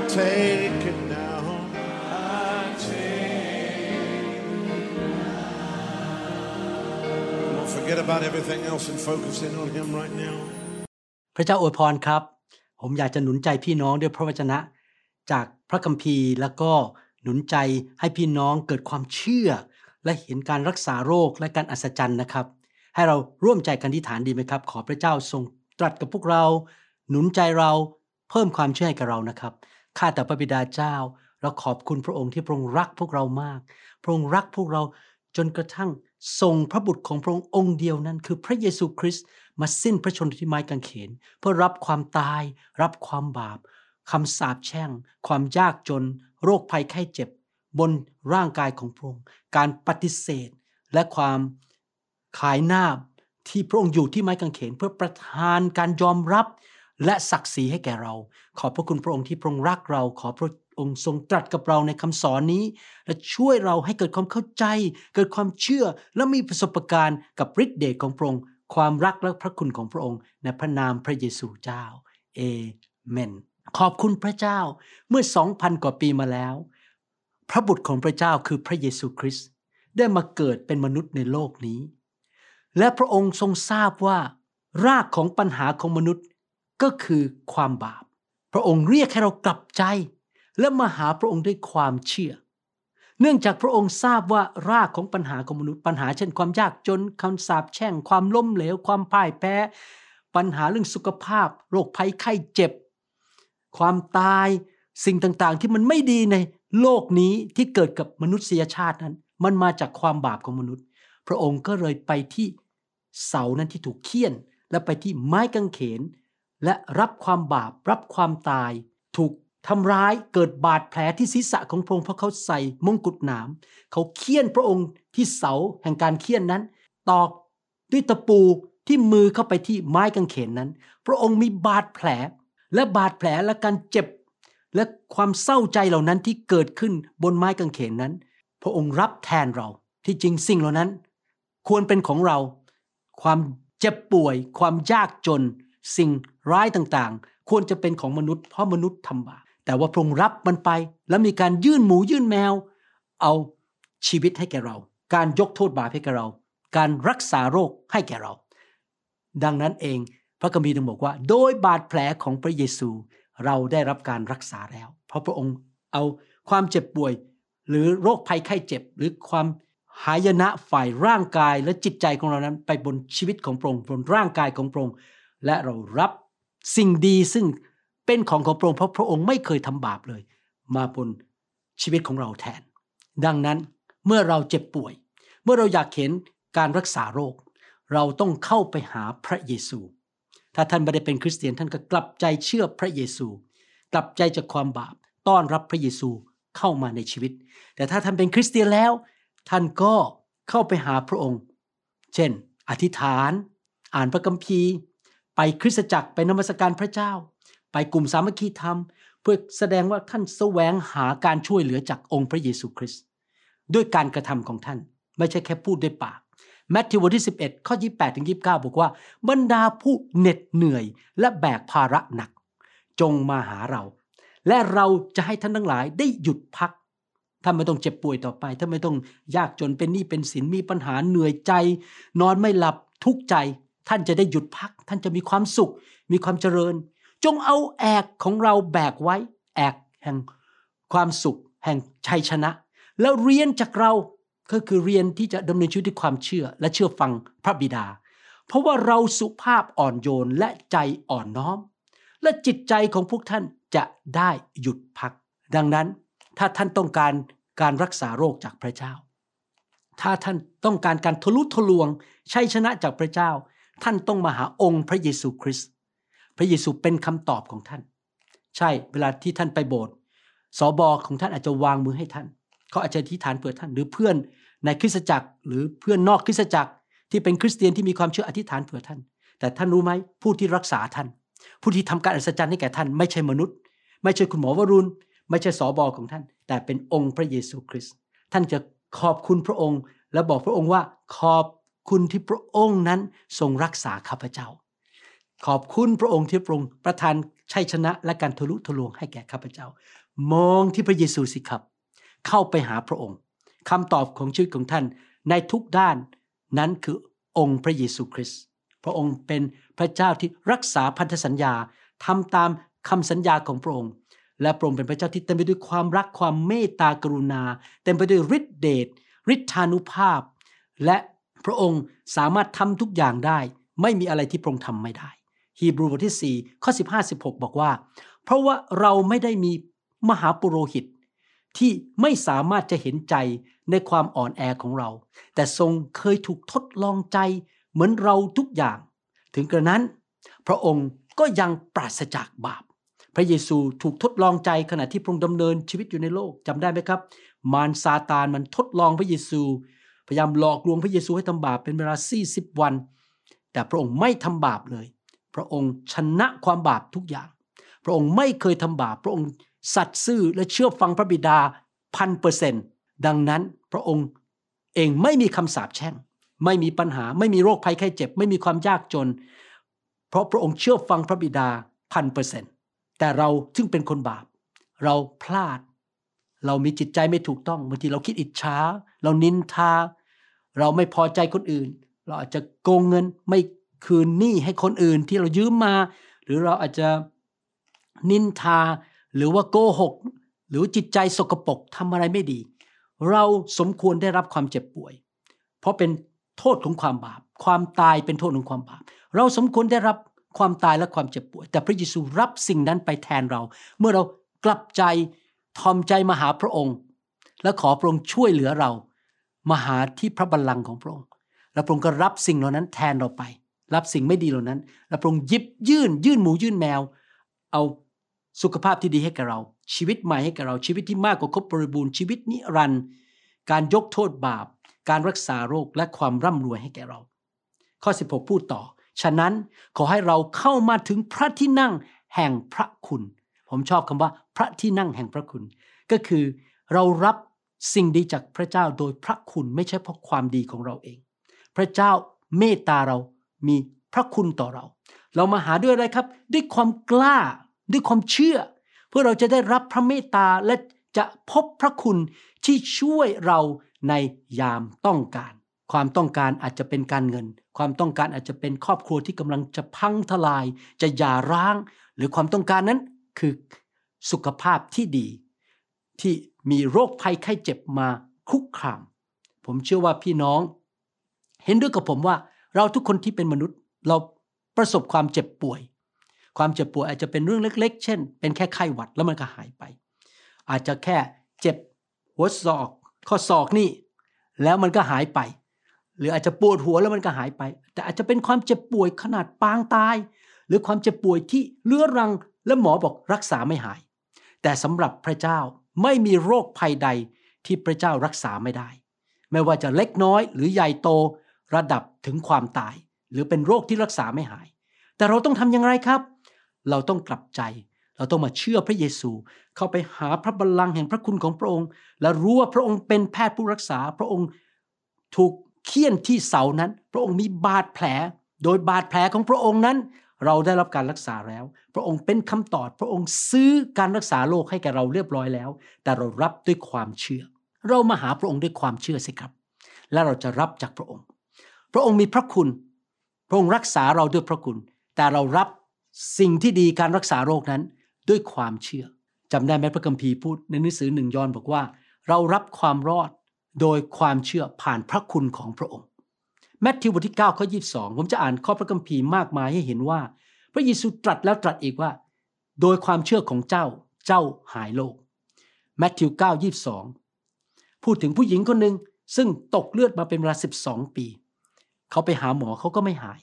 I take it now. I take it. Don't forget about everything else and focus in on Him right now. พระเจ้าอวยพรครับ ผมอยากจะหนุนใจพี่น้องด้วยพระวจนะ จากพระคัมภีร์แล้วก็หนุนใจให้พี่น้องเกิดความเชื่อ และเห็นการรักษาโรคและการอัศจรรย์นะครับ ให้เราร่วมใจกันที่ฐานดีไหมครับ ขอพระเจ้าทรงตรัสกับพวกเรา หนุนใจเราเพิ่มความเชื่อให้กับเรานะครับ ข้าแต่พระบิดาเจ้าเราขอบคุณพระองค์ที่พระองค์รักพวกเรามาก พระองค์รักพวกเราจนกระทั่งส่งพระบุตรของพระองค์องค์เดียวนั้น คือพระเยซูคริสต์มาสิ้นพระชนม์ที่ไม้กางเขน เพื่อรับความตาย รับความบาปคำสาปแช่ง ความยากจน โรคภัยไข้เจ็บ บนร่างกายของพระองค์ การปฏิเสธ และความขายหน้าที่พระองค์อยู่ที่ไม้กางเขน เพื่อประทานการยอมรับ และศักดิ์ศรีให้แก่เรา ขอบพระคุณพระองค์ที่พระองค์รักเรา ขอพระองค์ทรงตรัสกับเราในคำสอนนี้ และช่วยเราให้เกิดความเข้าใจ เกิดความเชื่อ และมีประสบการณ์กับฤทธิเดชของพระองค์ ความรักและพระคุณของพระองค์ ในพระนามพระเยซูเจ้า เอเมน ขอบคุณพระเจ้า เมื่อสองพันกว่าปีมาแล้ว พระบุตรของพระเจ้าคือพระเยซูคริสต์ได้มาเกิดเป็นมนุษย์ในโลกนี้ และพระองค์ทรงทราบว่ารากของปัญหาของมนุษย์ ก็คือความบาป พระองค์เรียกให้เรากลับใจ และมาหาพระองค์ด้วยความเชื่อ เนื่องจากพระองค์ทราบว่ารากของปัญหาของมนุษย์ปัญหาเช่นความยากจนคำสาปแช่ง ความล้มเหลว ความพ่ายแพ้ ปัญหาเรื่องสุขภาพ โรคภัยไข้เจ็บ ความตายสิ่งต่างๆ ที่มันไม่ดีในโลกนี้ที่เกิดกับมนุษยชาตินั้น มันมาจากความบาปของมนุษย์ พระองค์ก็เลยไปที่เสานั้นที่ถูกเคี่ยน และไปที่ไม้กางเขน และรับความบาปรับความตาย ถูกทำร้ายเกิดบาดแผลที่ศีรษะของพระองค์เพราะเขาใส่มงกุฎหนาม เขาเคี่ยนพระองค์ที่เสาแห่งการเคี่ยนนั้น ตอกด้วยตะปูที่มือเข้าไปที่ไม้กางเขนนั้น พระองค์มีบาดแผลและบาดแผลและการเจ็บ และความเศร้าใจเหล่านั้นที่เกิดขึ้นบนไม้กางเขนนั้น พระองค์รับแทนเราที่จริงสิ่งเหล่านั้น ควรเป็นของเรา ความเจ็บป่วย ความยากจน สิ่งร้ายต่างๆ ควรจะเป็นของมนุษย์เพราะมนุษย์ทำบาปแต่ว่าพระองค์รับมันไป แล้วมีการยื่นหมูยื่นแมว เอาชีวิตให้แก่เรา การยกโทษบาปให้แก่เรา การรักษาโรคให้แก่เรา ดังนั้นเองพระคัมภีร์ถึงบอกว่า โดยบาดแผลของพระเยซูเราได้รับการรักษาแล้ว เพราะพระองค์เอาความเจ็บป่วย หรือโรคภัยไข้เจ็บ หรือความหายนะฝ่ายร่างกายและจิตใจของเรานั้น ไปบนชีวิตของพระองค์บนร่างกายของพระองค์ และเรารับสิ่งดีซึ่งเป็นของของพระองค์เพราะพระองค์ไม่เคยทำบาปเลย มาบนชีวิตของเราแทน ดังนั้นเมื่อเราเจ็บป่วย เมื่อเราอยากเห็นการรักษาโรค เราต้องเข้าไปหาพระเยซู ถ้าท่านไม่ได้เป็นคริสเตียนท่านก็กลับใจเชื่อพระเยซู กลับใจจากความบาปต้อนรับพระเยซูเข้ามาในชีวิต แต่ถ้าท่านเป็นคริสเตียนแล้ว ท่านก็เข้าไปหาพระองค์ เช่น อธิษฐาน อ่านพระคัมภีร์ ไปคริสตจักรไปนมัสการพระเจ้า ไปกลุ่มสามัคคีธรรม เพื่อแสดงว่าท่านแสวงหาการช่วยเหลือจากองค์พระเยซูคริสต์ด้วยการกระทำของท่าน ไม่ใช่แค่พูดด้วยปากแมทธิวบทที่ 11 ข้อ 28ถึง29 บอกว่า บรรดาผู้เหน็ดเหนื่อยและแบกภาระหนัก จงมาหาเรา และเราจะให้ท่านทั้งหลายได้หยุดพักท่านไม่ต้องเจ็บป่วยต่อไปท่านไม่ต้องยากจนเป็นหนี้เป็นสินมีปัญหาเหนื่อยใจ นอนไม่หลับทุกข์ใจ ท่านจะได้หยุดพัก ท่านจะมีความสุข มีความเจริญ จงเอาแอกของเราแบกไว้ แอกแห่งความสุข แห่งชัยชนะ แล้วเรียนจากเราก็คือเรียนที่จะดำเนินชีวิตด้วยความเชื่อ และเชื่อฟังพระบิดา เพราะว่าเราสุภาพอ่อนโยนและใจอ่อนน้อม และจิตใจของพวกท่านจะได้หยุดพัก ดังนั้นถ้าท่านต้องการการรักษาโรคจากพระเจ้า ถ้าท่านต้องการการทะลุทะลวงชัยชนะจากพระเจ้า ท่านต้องมาหาองค์พระเยซูคริสต์พระเยซูเป็นคำตอบของท่าน ใช่เวลาที่ท่านไปโบสถ์สอบอของท่านอาจจะวางมือให้ท่านเขาอาจจะที่ฐานเผื่อท่านหรือเพื่อนในคริสตจักร หรือเพื่อนนอกคริสตจักรที่เป็นคริสเตียนที่มีความเชื่ออธิษฐานเผื่อท่าน แต่ท่านรู้ไหมผู้ที่รักษาท่าน ผู้ที่ทำการอัศจรรย์ให้แก่ท่านไม่ใช่มนุษย์ ไม่ใช่คุณหมอวรุณ ไม่ใช่สอบอของท่าน แต่เป็นองค์พระเยซูคริสต์ท่านจะขอบคุณพระองค์ และบอกพระองค์ว่าขอบ คุณที่พระองค์นั้นทรงรักษาข้าพเจ้า ขอบคุณพระองค์ที่พระองค์ประทานชัยชนะและการทะลุทะลวงให้แก่ข้าพเจ้า มองที่พระเยซูสิครับ เข้าไปหาพระองค์คำตอบของชีวิตของท่านในทุกด้านนั้นคือองค์พระเยซูคริสต์พระองค์เป็นพระเจ้าที่รักษาพันธสัญญาทำตามคำสัญญาของพระองค์ และพระองค์เป็นพระเจ้าที่เต็มไปด้วยความรักความเมตตากรุณา เต็มไปด้วยฤทธิเดชฤทธานุภาพ และ พระองค์สามารถทำทุกอย่างได้ ไม่มีอะไรที่พระองค์ทำไม่ได้ ฮีบรูบทที่ 4 ข้อ 15 16 บอกว่า เพราะว่าเราไม่ได้มีมหาปุโรหิต ที่ไม่สามารถจะเห็นใจในความอ่อนแอของเรา แต่ทรงเคยถูกทดลองใจเหมือนเราทุกอย่าง ถึงกระนั้น พระองค์ก็ยังปราศจากบาป พระเยซูถูกทดลองใจขณะที่พระองค์ดำเนินชีวิตอยู่ในโลกจำได้ไหมครับ มารซาตานมันทดลองพระเยซู พยายามหลอกลวงพระเยซูให้ทำบาปเป็นเวลา 40 วัน แต่พระองค์ไม่ทำบาปเลย พระองค์ชนะความบาปทุกอย่าง พระองค์ไม่เคยทำบาป พระองค์สัตย์ซื่อและเชื่อฟังพระบิดาพันเปอร์เซนต์ดังนั้นพระองค์เองไม่มีคำสาปแช่ง ไม่มีปัญหา ไม่มีโรคภัยไข้เจ็บ ไม่มีความยากจน เพราะพระองค์เชื่อฟังพระบิดาพันเปอร์เซนต์แต่เราซึ่งเป็นคนบาป เราพลาด เรามีจิตใจไม่ถูกต้องบางทีเราคิดอิจฉาเรานินทา เราไม่พอใจคนอื่น เราอาจจะโกงเงินไม่คืนหนี้ให้คนอื่นที่เรายืมมา หรือเราอาจจะนินทา หรือว่าโกหก หรือจิตใจสกปรกทำอะไรไม่ดี เราสมควรได้รับความเจ็บป่วย เพราะเป็นโทษของความบาป ความตายเป็นโทษของความบาป เราสมควรได้รับความตายและความเจ็บป่วย แต่พระเยซูรับสิ่งนั้นไปแทนเรา เมื่อเรากลับใจทอมใจมาหาพระองค์ และขอพระองค์ช่วยเหลือเรา มาหาที่พระบัลลังก์ของพระองค์ และพระองค์ก็รับสิ่งเหล่านั้นแทนเราไป รับสิ่งไม่ดีเหล่านั้น และพระองค์ยิบยื่น ยื่นหมูยื่นแมว เอาสุขภาพที่ดีให้กับเรา ชีวิตใหม่ให้กับเรา ชีวิตที่มากกว่าครบบริบูรณ์ชีวิตนิรันดร์การยกโทษบาป การรักษาโรคและความร่ำรวยให้แก่เรา ข้อ 16 พูดต่อ ฉะนั้นขอให้เราเข้ามาถึงพระที่นั่งแห่งพระคุณ ผมชอบคำว่าพระที่นั่งแห่งพระคุณ ก็คือเรารับ สิ่งดีจากพระเจ้าโดยพระคุณไม่ใช่เพราะความดีของเราเอง พระเจ้าเมตตาเรามีพระคุณต่อเรา เรามาหาด้วยอะไรครับ ด้วยความกล้าด้วยความเชื่อ เพื่อเราจะได้รับพระเมตตาและจะพบพระคุณที่ช่วยเราในยามต้องการ ความต้องการอาจจะเป็นการเงิน ความต้องการอาจจะเป็นครอบครัวที่กำลังจะพังทลาย จะหย่าร้าง หรือความต้องการนั้นคือสุขภาพที่ดี ที่มีโรคภัยไข้เจ็บมาคุกคาม ผมเชื่อว่าพี่น้อง เห็นด้วยกับผมว่าเราทุกคนที่เป็นมนุษย์ เราประสบความเจ็บป่วย ความเจ็บป่วยอาจจะเป็นเรื่องเล็ก ๆ เช่น เป็นแค่ไข้หวัดแล้วมันก็หายไป อาจจะแค่เจ็บหัวศอก ข้อศอกนี่ แล้วมันก็หายไป หรืออาจจะปวดหัวแล้วมันก็หายไป แต่อาจจะเป็นความเจ็บป่วยขนาดปางตาย หรือความเจ็บป่วยที่เรื้อรังและหมอบอกรักษาไม่หาย แต่สำหรับพระเจ้า ไม่มีโรคภัยใดที่พระเจ้ารักษาไม่ได้ ไม่ว่าจะเล็กน้อยหรือใหญ่โตระดับถึงความตาย หรือเป็นโรคที่รักษาไม่หาย แต่เราต้องทำอย่างไรครับ เราต้องกลับใจ เราต้องมาเชื่อพระเยซู เข้าไปหาพระบัลลังก์แห่งพระคุณของพระองค์ และรู้ว่าพระองค์เป็นแพทย์ผู้รักษา พระองค์ถูกเคี่ยนที่เสานั้น พระองค์มีบาดแผล โดยบาดแผลของพระองค์นั้น เราได้รับการรักษาแล้ว พระองค์เป็นคำตอบพระองค์ซื้อการรักษาโรคให้แก่เราเรียบร้อยแล้ว แต่เรารับด้วยความเชื่อ เรามาหาพระองค์ด้วยความเชื่อสิครับ และเราจะรับจากพระองค์ พระองค์มีพระคุณ พระองค์รักษาเราด้วยพระคุณ แต่เรารับสิ่งที่ดีการรักษาโรคนั้นด้วยความเชื่อจำได้ไหมพระคัมภีร์พูดในหนังสือหนึ่งยอห์นบอกว่า เรารับความรอดโดยความเชื่อผ่านพระคุณของพระองค์ แมทธิวบทที่9ข้อ22 ผมจะอ่านข้อพระคัมภีร์มากมายให้เห็นว่า พระเยซูตรัสแล้วตรัสอีกว่า โดยความเชื่อของเจ้าเจ้าหายโรคแมทธิว9 22 พูดถึงผู้หญิงคนหนึ่งซึ่งตกเลือดมาเป็นเวลา 12 ปี เขาไปหาหมอเขาก็ไม่หาย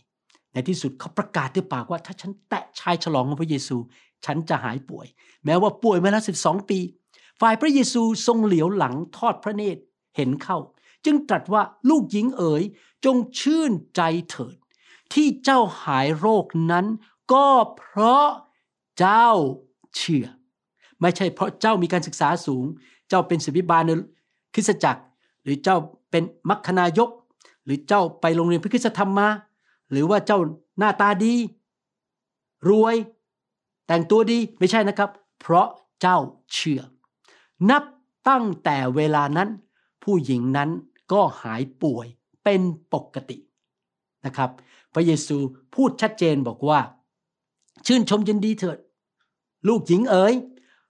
ในที่สุดเขาประกาศด้วยปากว่า ถ้าฉันแตะชายฉลองของพระเยซู ฉันจะหายป่วย แม้ว่าป่วยมาแล้ว 12 ปี ฝ่ายพระเยซูทรงเหลียวหลังทอดพระเนตรเห็นเข้า จึงตรัสว่าลูกหญิงเอ๋ยจงชื่นใจเถิด ที่เจ้าหายโรคนั้น ก็เพราะเจ้าเชื่อ ไม่ใช่เพราะเจ้ามีการศึกษาสูง เจ้าเป็นศิบิบาลในคริสตจักร หรือเจ้าเป็นมัคคณายก หรือเจ้าไปโรงเรียนพระคุณธรรมมา หรือว่าเจ้าหน้าตาดี รวย แต่งตัวดีไม่ใช่นะครับ เพราะเจ้าเชื่อ นับตั้งแต่เวลานั้น ผู้หญิงนั้น ก็หายป่วยเป็นปกตินะครับ พระเยซูพูดชัดเจนบอกว่า ชื่นชมยินดีเถิด ลูกหญิงเอ๋ย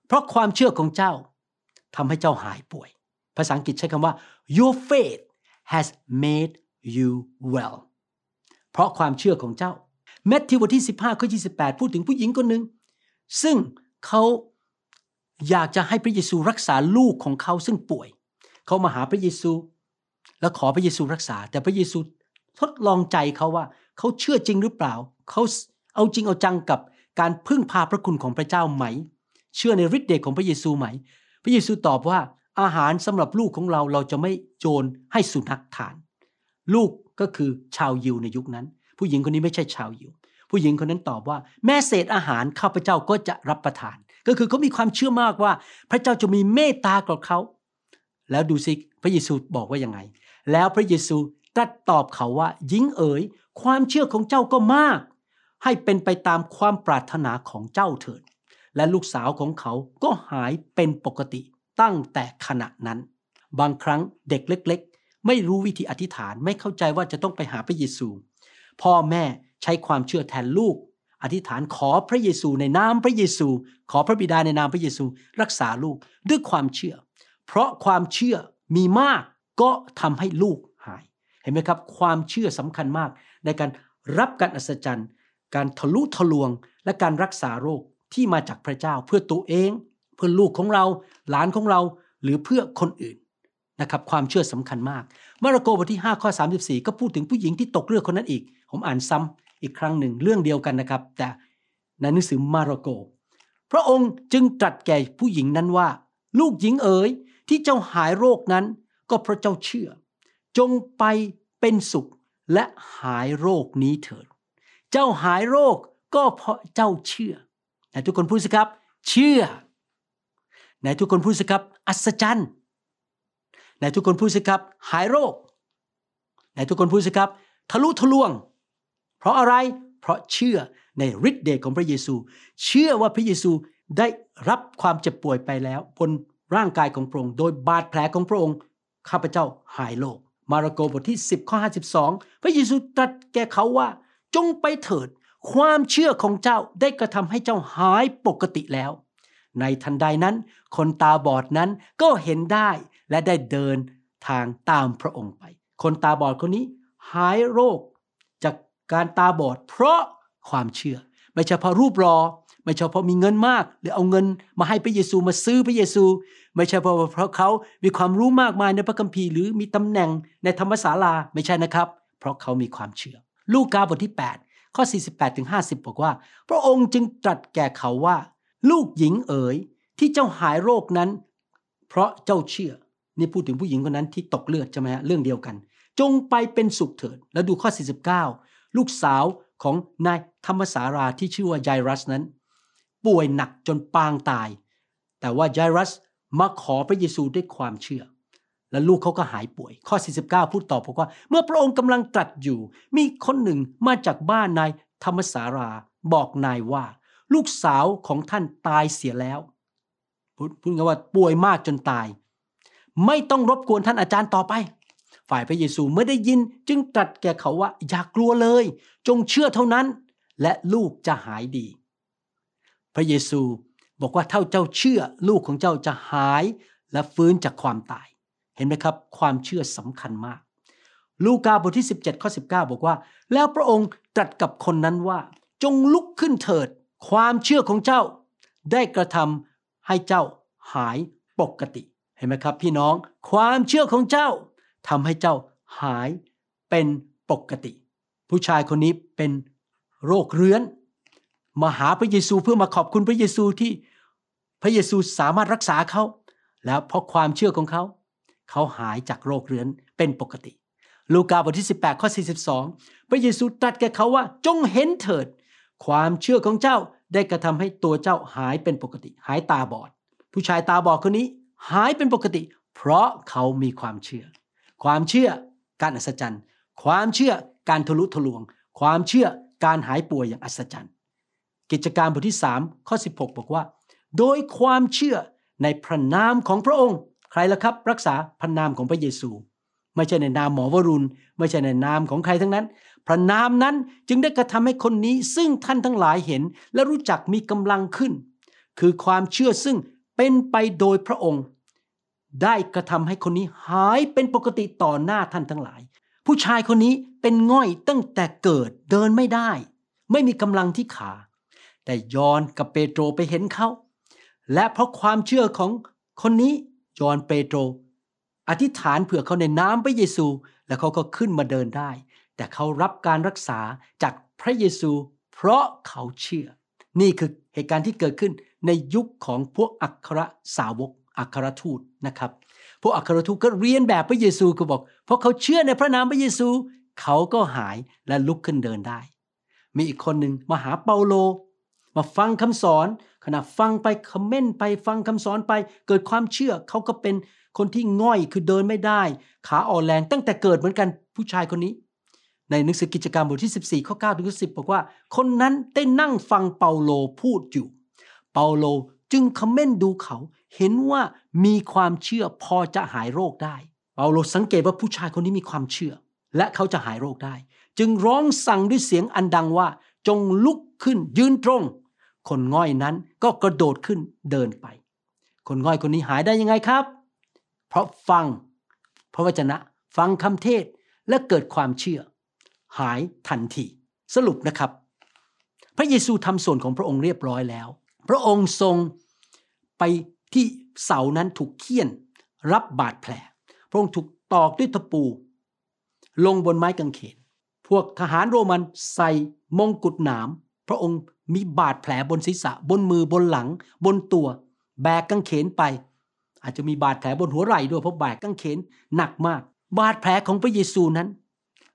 เพราะความเชื่อของเจ้าทำให้เจ้าหายป่วย ภาษาอังกฤษใช้คำว่า your faith has made you well เพราะความเชื่อของเจ้าแมทธิวบทที่ 15ข้อ28 พูดถึงผู้หญิงคนหนึ่งซึ่งเขาอยากจะให้พระเยซูรักษาลูกของเขาซึ่งป่วย เขามาหาพระเยซู แล้วขอพระเยซูรักษา แต่พระเยซูทดลองใจเขาว่า เขาเชื่อจริงหรือเปล่า เขาเอาจริงเอาจังกับการพึ่งพาพระคุณของพระเจ้าไหม เชื่อในฤทธิ์เดชของพระเยซูไหม พระเยซูตอบว่าอาหารสำหรับลูกของเราเราจะไม่โจรให้สุนัขทาน ลูกก็คือชาวยิวในยุคนั้น ผู้หญิงคนนี้ไม่ใช่ชาวยิว ผู้หญิงคนนั้นตอบว่า แม่เศษอาหารข้าพเจ้าก็จะรับประทาน ก็คือเขามีความเชื่อมากว่า พระเจ้าจะมีเมตตากับเขา แล้วดูสิ ระเยซูบอกว่ายังไง แล้วพระเยซูตรัสตอบเขาว่าหญิงเอ๋ย ความเชื่อของเจ้าก็มาก ให้เป็นไปตามความปรารถนาของเจ้าเถิด และลูกสาวของเขาก็หายเป็นปกติตั้งแต่ขณะนั้น บางครั้งเด็กเล็ก ๆ ไม่รู้วิธีอธิษฐานไม่เข้าใจว่าจะต้องไปหาพระเยซู พ่อแม่ใช้ความเชื่อแทนลูก อธิษฐานขอพระเยซูในนามพระเยซู ขอพระบิดาในนามพระเยซู รักษาลูกด้วยความเชื่อ เพราะความเชื่อ มีมากก็ทำให้ลูกหาย เห็นไหมครับ ความเชื่อสำคัญมากในการรับการอัศจรรย์ การทะลุทะลวง และการรักษาโรคที่มาจากพระเจ้าเพื่อตัวเอง เพื่อลูกของเรา หลานของเราหรือเพื่อคนอื่นนะครับความเชื่อสำคัญมาก มาระโกบทที่5ข้อ34 ก็พูดถึงผู้หญิงที่ตกเรือคนนั้นอีก ผมอ่านซ้ำอีกครั้งหนึ่งเรื่องเดียวกันนะครับ แต่ในหนังสือมาระโก พระองค์จึงตรัสแก่ผู้หญิงนั้นว่า ลูกหญิงเอ๋ย ที่เจ้าหายโรคนั้นก็เพราะเจ้าเชื่อ จงไปเป็นสุขและหายโรคนี้เถิด เจ้าหายโรคก็เพราะเจ้าเชื่อไหนทุกคนพูดสิครับ เชื่อไหนทุกคนพูดสิครับ อัศจรรย์ไหนทุกคนพูดสิครับ หายโรคไหนทุกคนพูดสิครับ ทะลุทะลวง เพราะอะไรเพราะเชื่อในฤทธิ์เดชของพระเยซู เชื่อว่าพระเยซูได้รับความเจ็บป่วยไปแล้ว บน ร่างกายของพระองค์ โดยบาดแผลของพระองค์ ข้าพเจ้าหายโรคมาระโกบทที่ 10ข้อ52 พระเยซูตรัสแก่เขาว่า จงไปเถิด ความเชื่อของเจ้าได้กระทำให้เจ้าหายปกติแล้ว ในทันใดนั้น คนตาบอดนั้นก็เห็นได้และได้เดินทางตามพระองค์ไป คนตาบอดคนนี้ หายโรค จากการตาบอด เพราะความเชื่อ ไม่ใช่เพราะรูปรอ ไม่ใช่เพราะมีเงินมาก หรือเอาเงินมาให้พระเยซูมาซื้อพระเยซู ไม่ใช่เพราะเพราะเขามีความรู้มากมายในพระคัมภีร์หรือมีตำแหน่งในธรรมศาลาไม่ใช่นะครับ เพราะเขามีความเชื่อ ลูกาบทที่ 8 ข้อ 48ถึง50 บอกว่า พระองค์จึงตรัสแก่เขาว่า ลูกหญิงเอ๋ยที่เจ้าหายโรคนั้น เพราะเจ้าเชื่อนี่พูดถึงผู้หญิงคนนั้นที่ตกเลือดใช่ไหมฮะเรื่องเดียวกัน จงไปเป็นสุขเถิดแล้วดูข้อ 49 ลูกสาวของนายธรรมสาราที่ชื่อว่าไยรัสนั้น ป่วยหนักจนปางตาย แต่ว่าไยรัสมาขอพระเยซูด้วยความเชื่อ และลูกเขาก็หายป่วย ข้อ 49 พูดต่อบอกว่า เมื่อพระองค์กำลังตรัสอยู่ มีคนหนึ่งมาจากบ้านนายธรรมสาราบอกนายว่า ลูกสาวของท่านตายเสียแล้วพูดง่ายว่าป่วยมากจนตาย ไม่ต้องรบกวนท่านอาจารย์ต่อไป ฝ่ายพระเยซูเมื่อได้ยินจึงตรัสแก่เขาว่าอย่ากกลัวเลย จงเชื่อเท่านั้น และลูกจะหายดี พระเยซูบอกว่าเท่าเจ้าเชื่อลูกของเจ้าจะหายและฟื้นจากความตาย เห็นไหมครับ ความเชื่อสำคัญมาก ลูกาบทที่ 17ข้อ19 บอกว่า แล้วพระองค์ตรัสกับคนนั้นว่า จงลุกขึ้นเถิด ความเชื่อของเจ้า ได้กระทำให้เจ้าหายปกติ เห็นไหมครับ พี่น้องความเชื่อของเจ้าทำให้เจ้าหายเป็นปกติ ผู้ชายคนนี้เป็นโรคเรื้อน มาหาพระเยซูเพื่อมาขอบคุณพระเยซูที่พระเยซูสามารถรักษาเขา แล้วเพราะความเชื่อของเขา เขาหายจากโรคเรื้อนเป็นปกติ ลูกาบทที่ 18 ข้อ 42 พระเยซูตรัสแก่เขาว่าจงเห็นเถิด ความเชื่อของเจ้าได้กระทำให้ตัวเจ้าหายเป็นปกติ หายตาบอด ผู้ชายตาบอดคนนี้หายเป็นปกติ เพราะเขามีความเชื่อ ความเชื่อการอัศจรรย์ ความเชื่อการทะลุทะลวง ความเชื่อการหายป่วยอย่างอัศจรรย์ กิจการบทที่ 3 ข้อ 16 บอกว่า โดยความเชื่อในพระนามของพระองค์ ใครล่ะครับ รักษาพระนามของพระเยซู ไม่ใช่ในนามหมอวรุณ ไม่ใช่ในนามของใครทั้งนั้น พระนามนั้นจึงได้กระทำให้คนนี้ ซึ่งท่านทั้งหลายเห็น และรู้จักมีกำลังขึ้น คือความเชื่อซึ่งเป็นไปโดยพระองค์ ได้กระทำให้คนนี้หายเป็นปกติต่อหน้าท่านทั้งหลาย ผู้ชายคนนี้เป็นง่อยตั้งแต่เกิดเดินไม่ได้ ไม่มีกำลังที่ขา แต่ยอนกับเปโตรไปเห็นเขา และเพราะความเชื่อของคนนี้ยอนเปโตร อธิษฐานเผื่อเขาในน้ำพระเยซู แล้วเขาก็ขึ้นมาเดินได้ แต่เขารับการรักษาจากพระเยซู เพราะเขาเชื่อ นี่คือเหตุการณ์ที่เกิดขึ้นในยุคของพวกอัครสาวกอัครทูตนะครับ พวกอัครทูตก็เรียนแบบพระเยซูก็บอก เพราะเขาเชื่อในพระนามพระเยซู เขาก็หายและลุกขึ้นเดินได้ มีอีกคนหนึ่งมาหาเปาโล มาฟังคำสอน ขณะฟังไปคอมเมนต์ไปฟังคำสอนไป เกิดความเชื่อเขาก็เป็นคนที่ง่อยคือเดินไม่ได้ ขาอ่อนแรงตั้งแต่เกิดเหมือนกันผู้ชายคนนี้ ในหนังสือกิจการบทที่ 14ข้อ9ถึง10 บอกว่า คนนั้นได้นั่งฟังเปาโลพูดอยู่ เปาโลจึงคอมเมนต์ดูเขา เห็นว่ามีความเชื่อพอจะหายโรคได้ เปาโลสังเกตว่าผู้ชายคนนี้มีความเชื่อ และเขาจะหายโรคได้ จึงร้องสั่งด้วยเสียงอันดังว่า จงลุกขึ้นยืนตรง คนง่อยนั้นก็กระโดดขึ้นเดินไป คนง่อยคนนี้หายได้ยังไงครับ เพราะฟังพระวจนะฟังคำเทศและเกิดความเชื่อ หายทันที สรุปนะครับ พระเยซูทำส่วนของพระองค์เรียบร้อยแล้ว พระองค์ทรงไปที่เสานั้นถูกเคี่ยน รับบาดแผล พระองค์ถูกตอกด้วยตะปู ลงบนไม้กางเขน พวกทหารโรมันใส่มงกุฎหนาม พระองค์มีบาดแผลบนศีรษะ บนมือบนหลัง บนตัว แบกกางเขนไป อาจจะมีบาดแผลบนหัวไหล่ด้วยเพราะแบกกางเขนหนักมาก บาดแผลของพระเยซูนั้น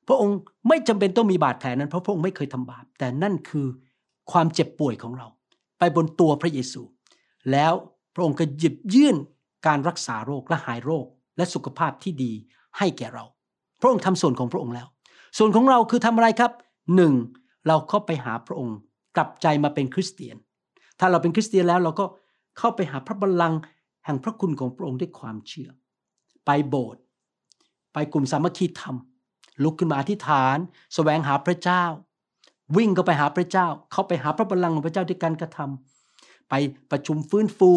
พระองค์ไม่จำเป็นต้องมีบาดแผลนั้นเพราะพระองค์ไม่เคยทำบาป แต่นั่นคือความเจ็บป่วยของเรา ไปบนตัวพระเยซู แล้วพระองค์ก็หยิบยื่นการรักษาโรคและหายโรคและสุขภาพที่ดีให้แก่เรา พระองค์ทำส่วนของพระองค์แล้ว ส่วนของเราคือทำอะไรครับหนึ่ง เราเข้าไปหาพระองค์ กลับใจมาเป็นคริสเตียน ถ้าเราเป็นคริสเตียนแล้วเราก็เข้าไปหาพระบัลลังก์แห่งพระคุณของพระองค์ด้วยความเชื่อ ไปโบสถ์ไปกลุ่มสามัคคีธรรม ลุกขึ้นมาอธิษฐานสแสวงหาพระเจ้า วิ่งเข้าไปหาพระเจ้า เข้าไปหาพระบัลลังก์ของพระเจ้าด้วยการกระทำไปประชุมฟื้นฟู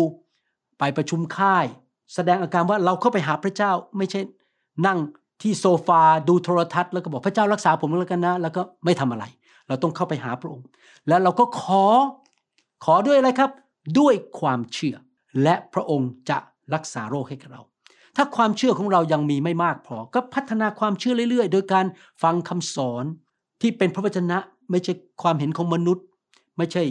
ไปประชุมค่าย แสดงอาการว่าเราเข้าไปหาพระเจ้าไม่ใช่นั่งที่โซฟาดูโทรทัศน์แล้วก็บอกพระเจ้ารักษาผมแล้วกันนะ แล้วก็ไม่ทำอะไร เราต้องเข้าไปหาพระองค์ แล้วเราก็ขอขอด้วยอะไรครับ ด้วยความเชื่อ และพระองค์จะรักษาโรคให้กับเรา ถ้าความเชื่อของเรายังมีไม่มากพอ ก็พัฒนาความเชื่อเรื่อย ๆ โดยการฟังคำสอนที่เป็นพระวจนะไม่ใช่ความเห็นของมนุษย์ ไม่ใช่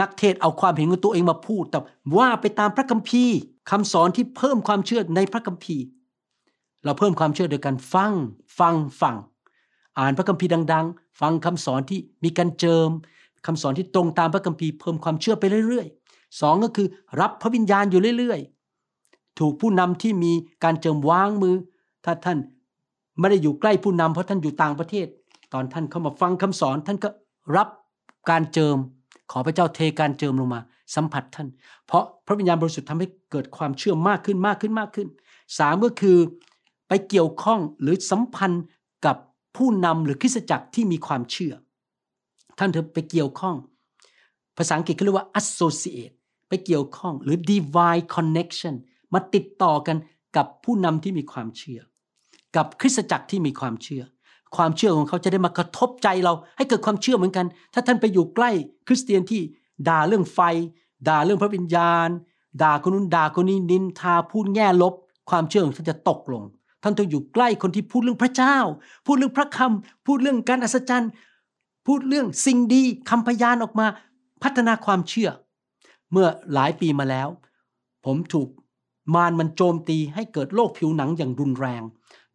นักเทศเอาความเห็นของตัวเองมาพูด แต่ว่าไปตามพระคัมภีร์คำสอนที่เพิ่มความเชื่อในพระคัมภีร์ เราเพิ่มความเชื่อโดยการฟังฟังฟัง อ่านพระคัมภีร์ดัง ๆ ฟังคำสอนที่มีการเจิมคำสอนที่ตรงตามพระคัมภีร์เพิ่มความเชื่อไปเรื่อยๆสองก็คือรับพระวิญญาณอยู่เรื่อยๆ ถูกผู้นำที่มีการเจิมวางมือ ถ้าท่านไม่ได้อยู่ใกล้ผู้นำเพราะท่านอยู่ต่างประเทศ ตอนท่านเข้ามาฟังคำสอนท่านก็รับการเจิม ขอพระเจ้าเทการเจิมลงมา สัมผัสท่าน เพราะพระวิญญาณบริสุทธิ์ทำให้เกิดความเชื่อมากขึ้นมากขึ้นมากขึ้นสามก็คือไปเกี่ยวข้องหรือสัมพันธ์ ผู้นำหรือคริสตจักรที่มีความเชื่อ ท่านเถอไปเกี่ยวข้อง ภาษาอังกฤษเขาเรียกว่า associate ไปเกี่ยวข้องหรือ divine connection มาติดต่อกันกับผู้นำที่มีความเชื่อ กับคริสตจักรที่มีความเชื่อ ความเชื่อของเขาจะได้มากระทบใจเรา ให้เกิดความเชื่อเหมือนกัน ถ้าท่านไปอยู่ใกล้คริสเตียนที่ด่าเรื่องไฟ ด่าเรื่องพระวิญญาณ ด่าคนนู้นด่าคนนี้นินทาพูดแง่ลบ ความเชื่อของท่านจะตกลง ท่านต้องอยู่ใกล้คนที่พูดเรื่องพระเจ้า พูดเรื่องพระคำพูดเรื่องการอัศจรรย์ พูดเรื่องสิ่งดีคำพยานออกมาพัฒนาความเชื่อ เมื่อหลายปีมาแล้ว ผมถูกมารมันโจมตีให้เกิดโรคผิวหนังอย่างรุนแรง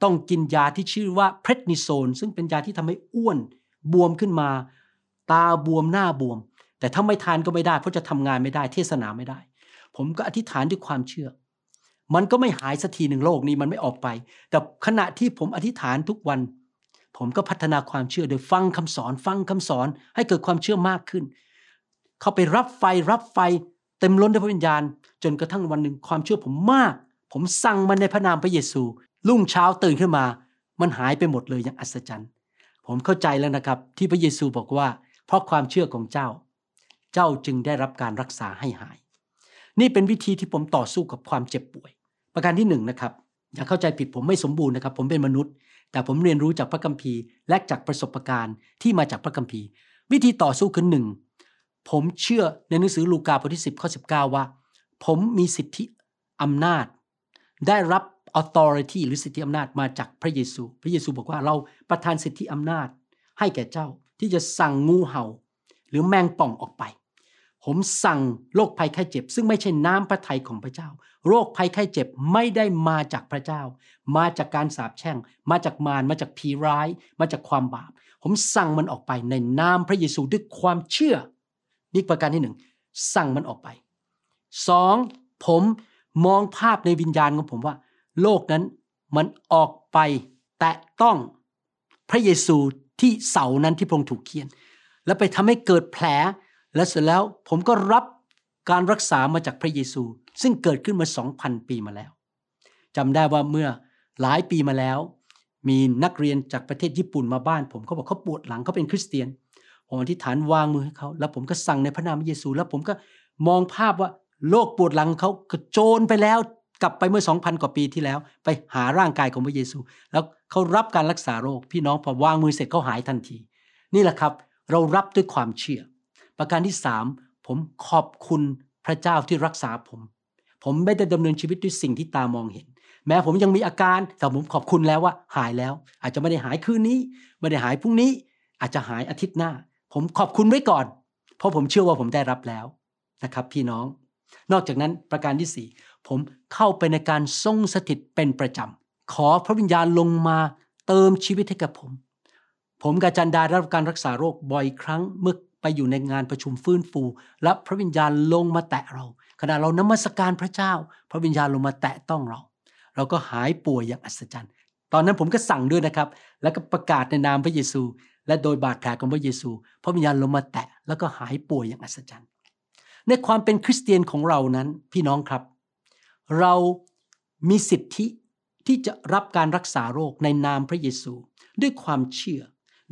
ต้องกินยาที่ชื่อว่าเพรดนิโซนซึ่งเป็นยาที่ทำให้อ้วนบวมขึ้นมา ตาบวมหน้าบวม แต่ถ้าไม่ทานก็ไม่ได้เพราะจะทำงานไม่ได้เทศนาไม่ได้ ผมก็อธิษฐานด้วยความเชื่อ มันก็ไม่หายสักทีหนึ่งโรคนี้มันไม่ออกไป แต่ขณะที่ผมอธิษฐานทุกวัน ผมก็พัฒนาความเชื่อโดยฟังคำสอน ฟังคำสอนให้เกิดความเชื่อมากขึ้น เข้าไปรับไฟรับไฟเต็มล้นด้วยพระวิญญาณ จนกระทั่งวันหนึ่งความเชื่อผมมาก ผมสั่งมันในพระนามพระเยซู รุ่งเช้าตื่นขึ้นมา มันหายไปหมดเลยอย่างอัศจรรย์ ผมเข้าใจแล้วนะครับ ที่พระเยซูบอกว่า เพราะความเชื่อของเจ้า เจ้าจึงได้รับการรักษาให้หาย นี่เป็นวิธีที่ผมต่อสู้กับความเจ็บป่วย ประการที่หนึ่งนะครับอย่าเข้าใจผิดผมไม่สมบูรณ์นะครับ ผมเป็นมนุษย์ แต่ผมเรียนรู้จากพระคัมภีร์ และจากประสบการณ์ที่มาจากพระคัมภีร์ วิธีต่อสู้คือหนึ่งผมเชื่อในหนังสือลูกาบทที่10ข้อ19 ว่า ผมมีสิทธิอำนาจ ได้รับ authority หรือสิทธิอำนาจมาจากพระเยซู พระเยซูบอกว่าเราประทานสิทธิอำนาจให้แก่เจ้าที่จะสั่งงูเห่า หรือแมงป่องออกไป ผมสั่งโรคภัยไข้เจ็บ ซึ่งไม่ใช่น้ำพระทัยของพระเจ้า โรคภัยไข้เจ็บไม่ได้มาจากพระเจ้า มาจากการสาปแช่ง มาจากมารมาจากผีร้าย มาจากความบาป ผมสั่งมันออกไปในนามพระเยซูด้วยความเชื่อ นี่ประการที่หนึ่งสั่งมันออกไปสองผมมองภาพในวิญญาณของผมว่า โลกนั้นมันออกไปแตะต้องพระเยซูที่เสานั้นที่พระองค์ถูกเคียน แล้วไปทำให้เกิดแผลและเสร็จแล้วผมก็รับการรักษามาจากพระเยซู ซึ่งเกิดขึ้นมาสองพันปีมาแล้วจำได้ว่าเมื่อหลายปีมาแล้ว มีนักเรียนจากประเทศญี่ปุ่นมาบ้าน ผมเขาบอกเขาปวดหลังเขาเป็นคริสเตียน ผมอธิษฐานวางมือให้เขา แล้วผมก็สั่งในพระนามพระเยซู แล้วผมก็มองภาพว่าโรคปวดหลังเขากระโจนไปแล้วกลับไปเมื่อสองพันกว่าปีที่แล้ว ไปหาร่างกายของพระเยซู แล้วเขารับการรักษาโรค พี่น้องพอวางมือเสร็จเขาหายทันที นี่แหละครับ เรารับด้วยความเชื่อ ประการที่สามผมขอบคุณพระเจ้าที่รักษาผม ผมไม่ได้ดำเนินชีวิตด้วยสิ่งที่ตามองเห็น แม้ผมยังมีอาการแต่ผมขอบคุณแล้วว่าหายแล้ว อาจจะไม่ได้หายคืนนี้ ไม่ได้หายพรุ่งนี้ อาจจะหายอาทิตย์หน้า ผมขอบคุณไว้ก่อน เพราะผมเชื่อว่าผมได้รับแล้วนะครับ พี่น้อง นอกจากนั้นประการที่สี่ผมเข้าไปในการทรงสถิตเป็นประจำขอพระวิญญาณลงมาเติมชีวิตให้กับผม ผมกาจันดาได้รับการรักษาโรคบ่อยครั้งเมื่อ ไปอยู่ในงานประชุมฟื้นฟู และพระวิญญาณลงมาแตะเรา ขณะเรานมัสการพระเจ้า พระวิญญาณลงมาแตะต้องเรา เราก็หายป่วยอย่างอัศจรรย์ ตอนนั้นผมก็สั่งด้วยนะครับ แล้วก็ประกาศในนามพระเยซู และโดยบาดแผลของพระเยซู พระวิญญาณลงมาแตะแล้วก็หายป่วยอย่างอัศจรรย์ ในความเป็นคริสเตียนของเรานั้นพี่น้องครับ เรามีสิทธิที่จะรับการรักษาโรคในนามพระเยซู ด้วยความเชื่อ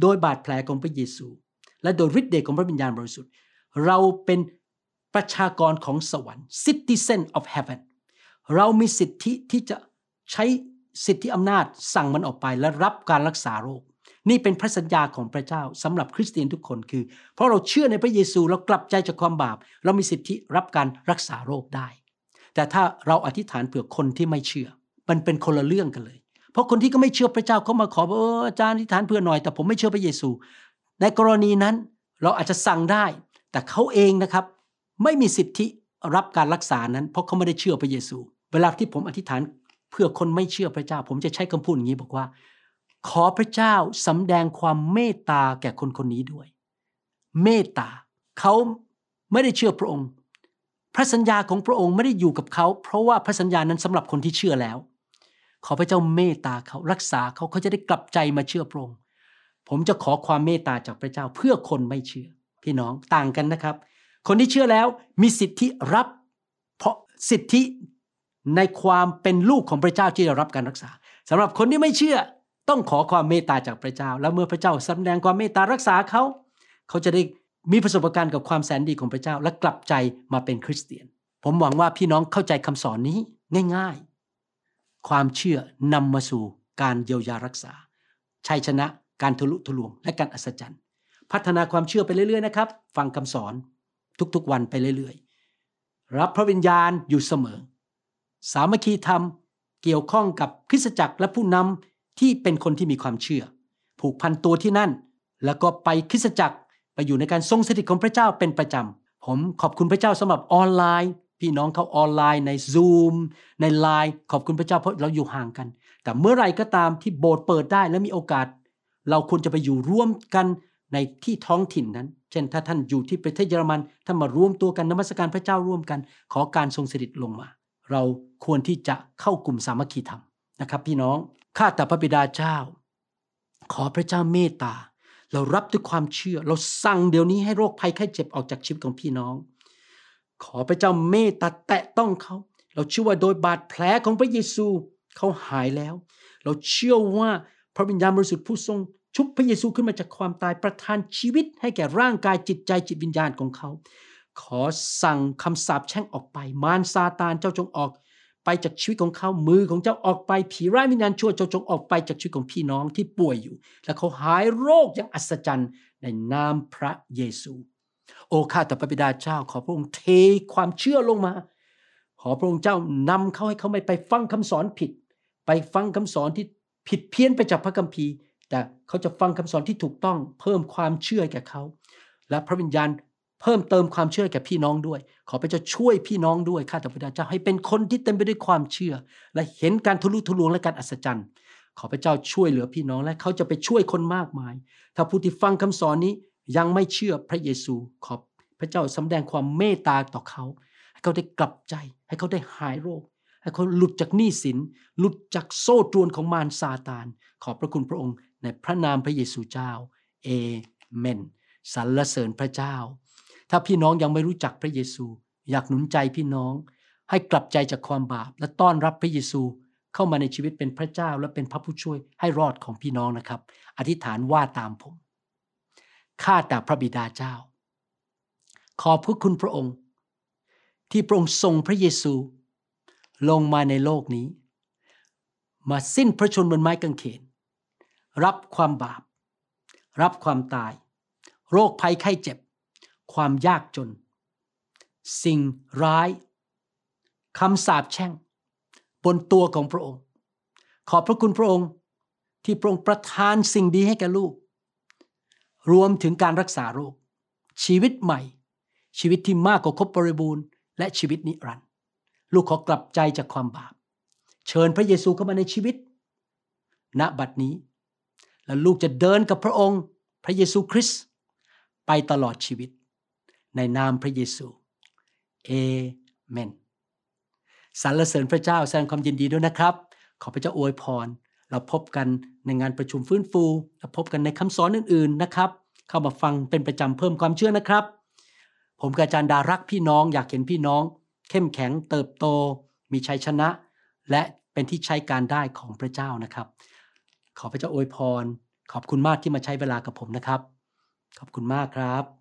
โดยบาดแผลของพระเยซู และโดยฤทธิ์เดชของพระวิญญาณบริสุทธิ์ เราเป็นประชากรของสวรรค์ citizen of heaven เรามีสิทธิที่จะใช้สิทธิอำนาจสั่งมันออกไปและรับการรักษาโรค นี่เป็นพระสัญญาของพระเจ้าสำหรับคริสเตียนทุกคนคือ เพราะเราเชื่อในพระเยซูเรากลับใจจากความบาป เรามีสิทธิรับการรักษาโรคได้ แต่ถ้าเราอธิษฐานเผื่อคนที่ไม่เชื่อ มันเป็นคนละเรื่องกันเลย เพราะคนที่ก็ไม่เชื่อพระเจ้าเขามาขอเอออาจารย์อธิษฐานเผื่อหน่อยแต่ผมไม่เชื่อพระเยซู ในกรณีนั้นเราอาจจะสั่งได้ แต่เขาเองนะครับ ไม่มีสิทธิรับการรักษานั้น เพราะเขาไม่ได้เชื่อพระเยซู เวลาที่ผมอธิษฐานเพื่อคนไม่เชื่อพระเจ้า ผมจะใช้คำพูดอย่างนี้บอกว่า ขอพระเจ้าสำแดงความเมตตาแก่คนคนนี้ด้วย เมตตาเขาไม่ได้เชื่อพระองค์ พระสัญญาของพระองค์ไม่ได้อยู่กับเขา เพราะว่าพระสัญญานั้นสำหรับคนที่เชื่อแล้ว ขอพระเจ้าเมตตาเขารักษาเขาเขาจะได้กลับใจมาเชื่อพระองค์ ผมจะขอความเมตตาจากพระเจ้าเพื่อคนไม่เชื่อ พี่น้องต่างกันนะครับ คนที่เชื่อแล้วมีสิทธิรับ เพราะสิทธิในความเป็นลูกของพระเจ้าที่จะรับการรักษาสำหรับคนที่ไม่เชื่อต้องขอความเมตตาจากพระเจ้า แล้วเมื่อพระเจ้าสำแดงความเมตตารักษาเขาเขาจะได้มีประสบการณ์กับความแสนดีของพระเจ้าและกลับใจมาเป็นคริสเตียน ผมหวังว่าพี่น้องเข้าใจคำสอนนี้ง่าย ๆ ความเชื่อนำมาสู่การเยียวยารักษาชัยชนะ การทะลุทะลวง และการอัศจรรย์ พัฒนาความเชื่อไปเรื่อยๆนะครับ ฟังคำสอนทุกๆวันไปเรื่อยๆ รับพระวิญญาณอยู่เสมอ สามัคคีธรรมเกี่ยวข้องกับคริสตจักรและผู้นำที่เป็นคนที่มีความเชื่อ ผูกพันตัวที่นั่น แล้วก็ไปคริสตจักรไปอยู่ในการทรงสถิตของพระเจ้าเป็นประจำ ผมขอบคุณพระเจ้าสำหรับออนไลน์ พี่น้องเขาออนไลน์ใน Zoom ในไลน์ขอบคุณพระเจ้าเพราะเราอยู่ห่างกัน แต่เมื่อไรก็ตามที่โบสถ์เปิดได้และมีโอกาส เราควรจะไปอยู่ร่วมกันในที่ท้องถิ่นนั้น เช่น ถ้าท่านอยู่ที่ประเทศเยอรมันท่านมารวมตัวกันนมัสการพระเจ้าร่วมกัน ขอการทรงสถิตลงมา เราควรที่จะเข้ากลุ่มสามัคคีธรรมนะครับพี่น้องข้าแต่พระบิดาเจ้า ขอพระเจ้าเมตตา เรารับด้วยความเชื่อ เราสั่งเดี๋ยวนี้ให้โรคภัยไข้เจ็บออกจากชีวิตของพี่น้อง ขอพระเจ้าเมตตาแตะต้องเขา เราเชื่อว่าโดยบาดแผลของพระเยซูเขาหายแล้ว เราเชื่อว่า ระวิญญาณบริสุทธิ์ผู้ทรงชุบพระเยซูขึ้นมาจากความตายประทานชีวิตให้แก่ร่างกายจิตใจจิตวิญญาณของเขา ขอสั่งคำสาปแช่งออกไป มารซาตานเจ้าจงออกไปจากชีวิตของเขา มือของเจ้าออกไป ผีร้ายวิญญาณชั่วเจ้าจงออกไปจากชีวิตของพี่น้องที่ป่วยอยู่ และเขาหายโรคอย่างอัศจรรย์ในนามพระเยซู โอ้ข้าแต่พระบิดาเจ้า ขอพระองค์เทความเชื่อลงมา ขอพระองค์เจ้านำเขาให้เขาไม่ไปฟังคำสอนผิด ไปฟังคำสอนที่ ผิดเพี้ยนไปจากพระคัมภีร์ แต่เขาจะฟังคำสอนที่ถูกต้องเพิ่มความเชื่อแก่เขา และพระวิญญาณเพิ่มเติมความเชื่อแก่พี่น้องด้วย ขอพระเจ้าช่วยพี่น้องด้วยข้าแต่พระเจ้าให้เป็นคนที่เต็มไปด้วยความเชื่อ และเห็นการทะลุทะลวงและการอัศจรรย์ ขอพระเจ้าช่วยเหลือพี่น้องและเขาจะไปช่วยคนมากมาย ถ้าผู้ที่ฟังคำสอนนี้ยังไม่เชื่อพระเยซูขอพระเจ้าสำแดงความเมตตาต่อเขา ให้เขาได้กลับใจ ให้เขาได้หายโรค ให้เขาหลุดจากหนี้สิน หลุดจากโซ่ตรวนของมารซาตาน ขอบพระคุณพระองค์ในพระนามพระเยซูเจ้า เอเมนสรรเสริญพระเจ้า ถ้าพี่น้องยังไม่รู้จักพระเยซู อยากหนุนใจพี่น้อง ให้กลับใจจากความบาป และต้อนรับพระเยซูเข้ามาในชีวิตเป็นพระเจ้าและเป็นพระผู้ช่วยให้รอดของพี่น้องนะครับ อธิษฐานว่าตามผม ข้าแต่พระบิดาเจ้า ขอบพระคุณพระองค์ ที่พระองค์ทรงพระเยซู ลงมาในโลกนี้ มาสิ้นพระชนม์บนไม้กางเขน รับความบาป รับความตาย โรคภัยไข้เจ็บ ความยากจน สิ่งร้ายคำสาปแช่ง บนตัวของพระองค์ ขอบพระคุณพระองค์ที่พระองค์ประทานสิ่งดีให้แก่ลูก รวมถึงการรักษาโรค ชีวิตใหม่ ชีวิตที่มากกว่าครบบริบูรณ์ และชีวิตนิรันดร์ ลูกขอกลับใจจากความบาป เชิญพระเยซูเข้ามาในชีวิต ณบัดนี้ และลูกจะเดินกับพระองค์ พระเยซูคริสต์ไปตลอดชีวิต ในนามพระเยซูเอเมนสรรเสริญพระเจ้าแสดงความยินดีด้วยนะครับ ขอพระเจ้าอวยพร เราพบกันในงานประชุมฟื้นฟูเราพบกันในคำสอนอื่นๆนะครับ เข้ามาฟังเป็นประจำเพิ่มความเชื่อนะครับ ผมกับอาจารย์ดารักพี่น้องอยากเห็นพี่น้อง เข้มแข็งเติบโต มีชัยชนะ และเป็นที่ใช้การได้ของพระเจ้านะครับ ขอพระเจ้าอวยพร ขอบคุณมากที่มาใช้เวลากับผมนะครับ ขอบคุณมากครับ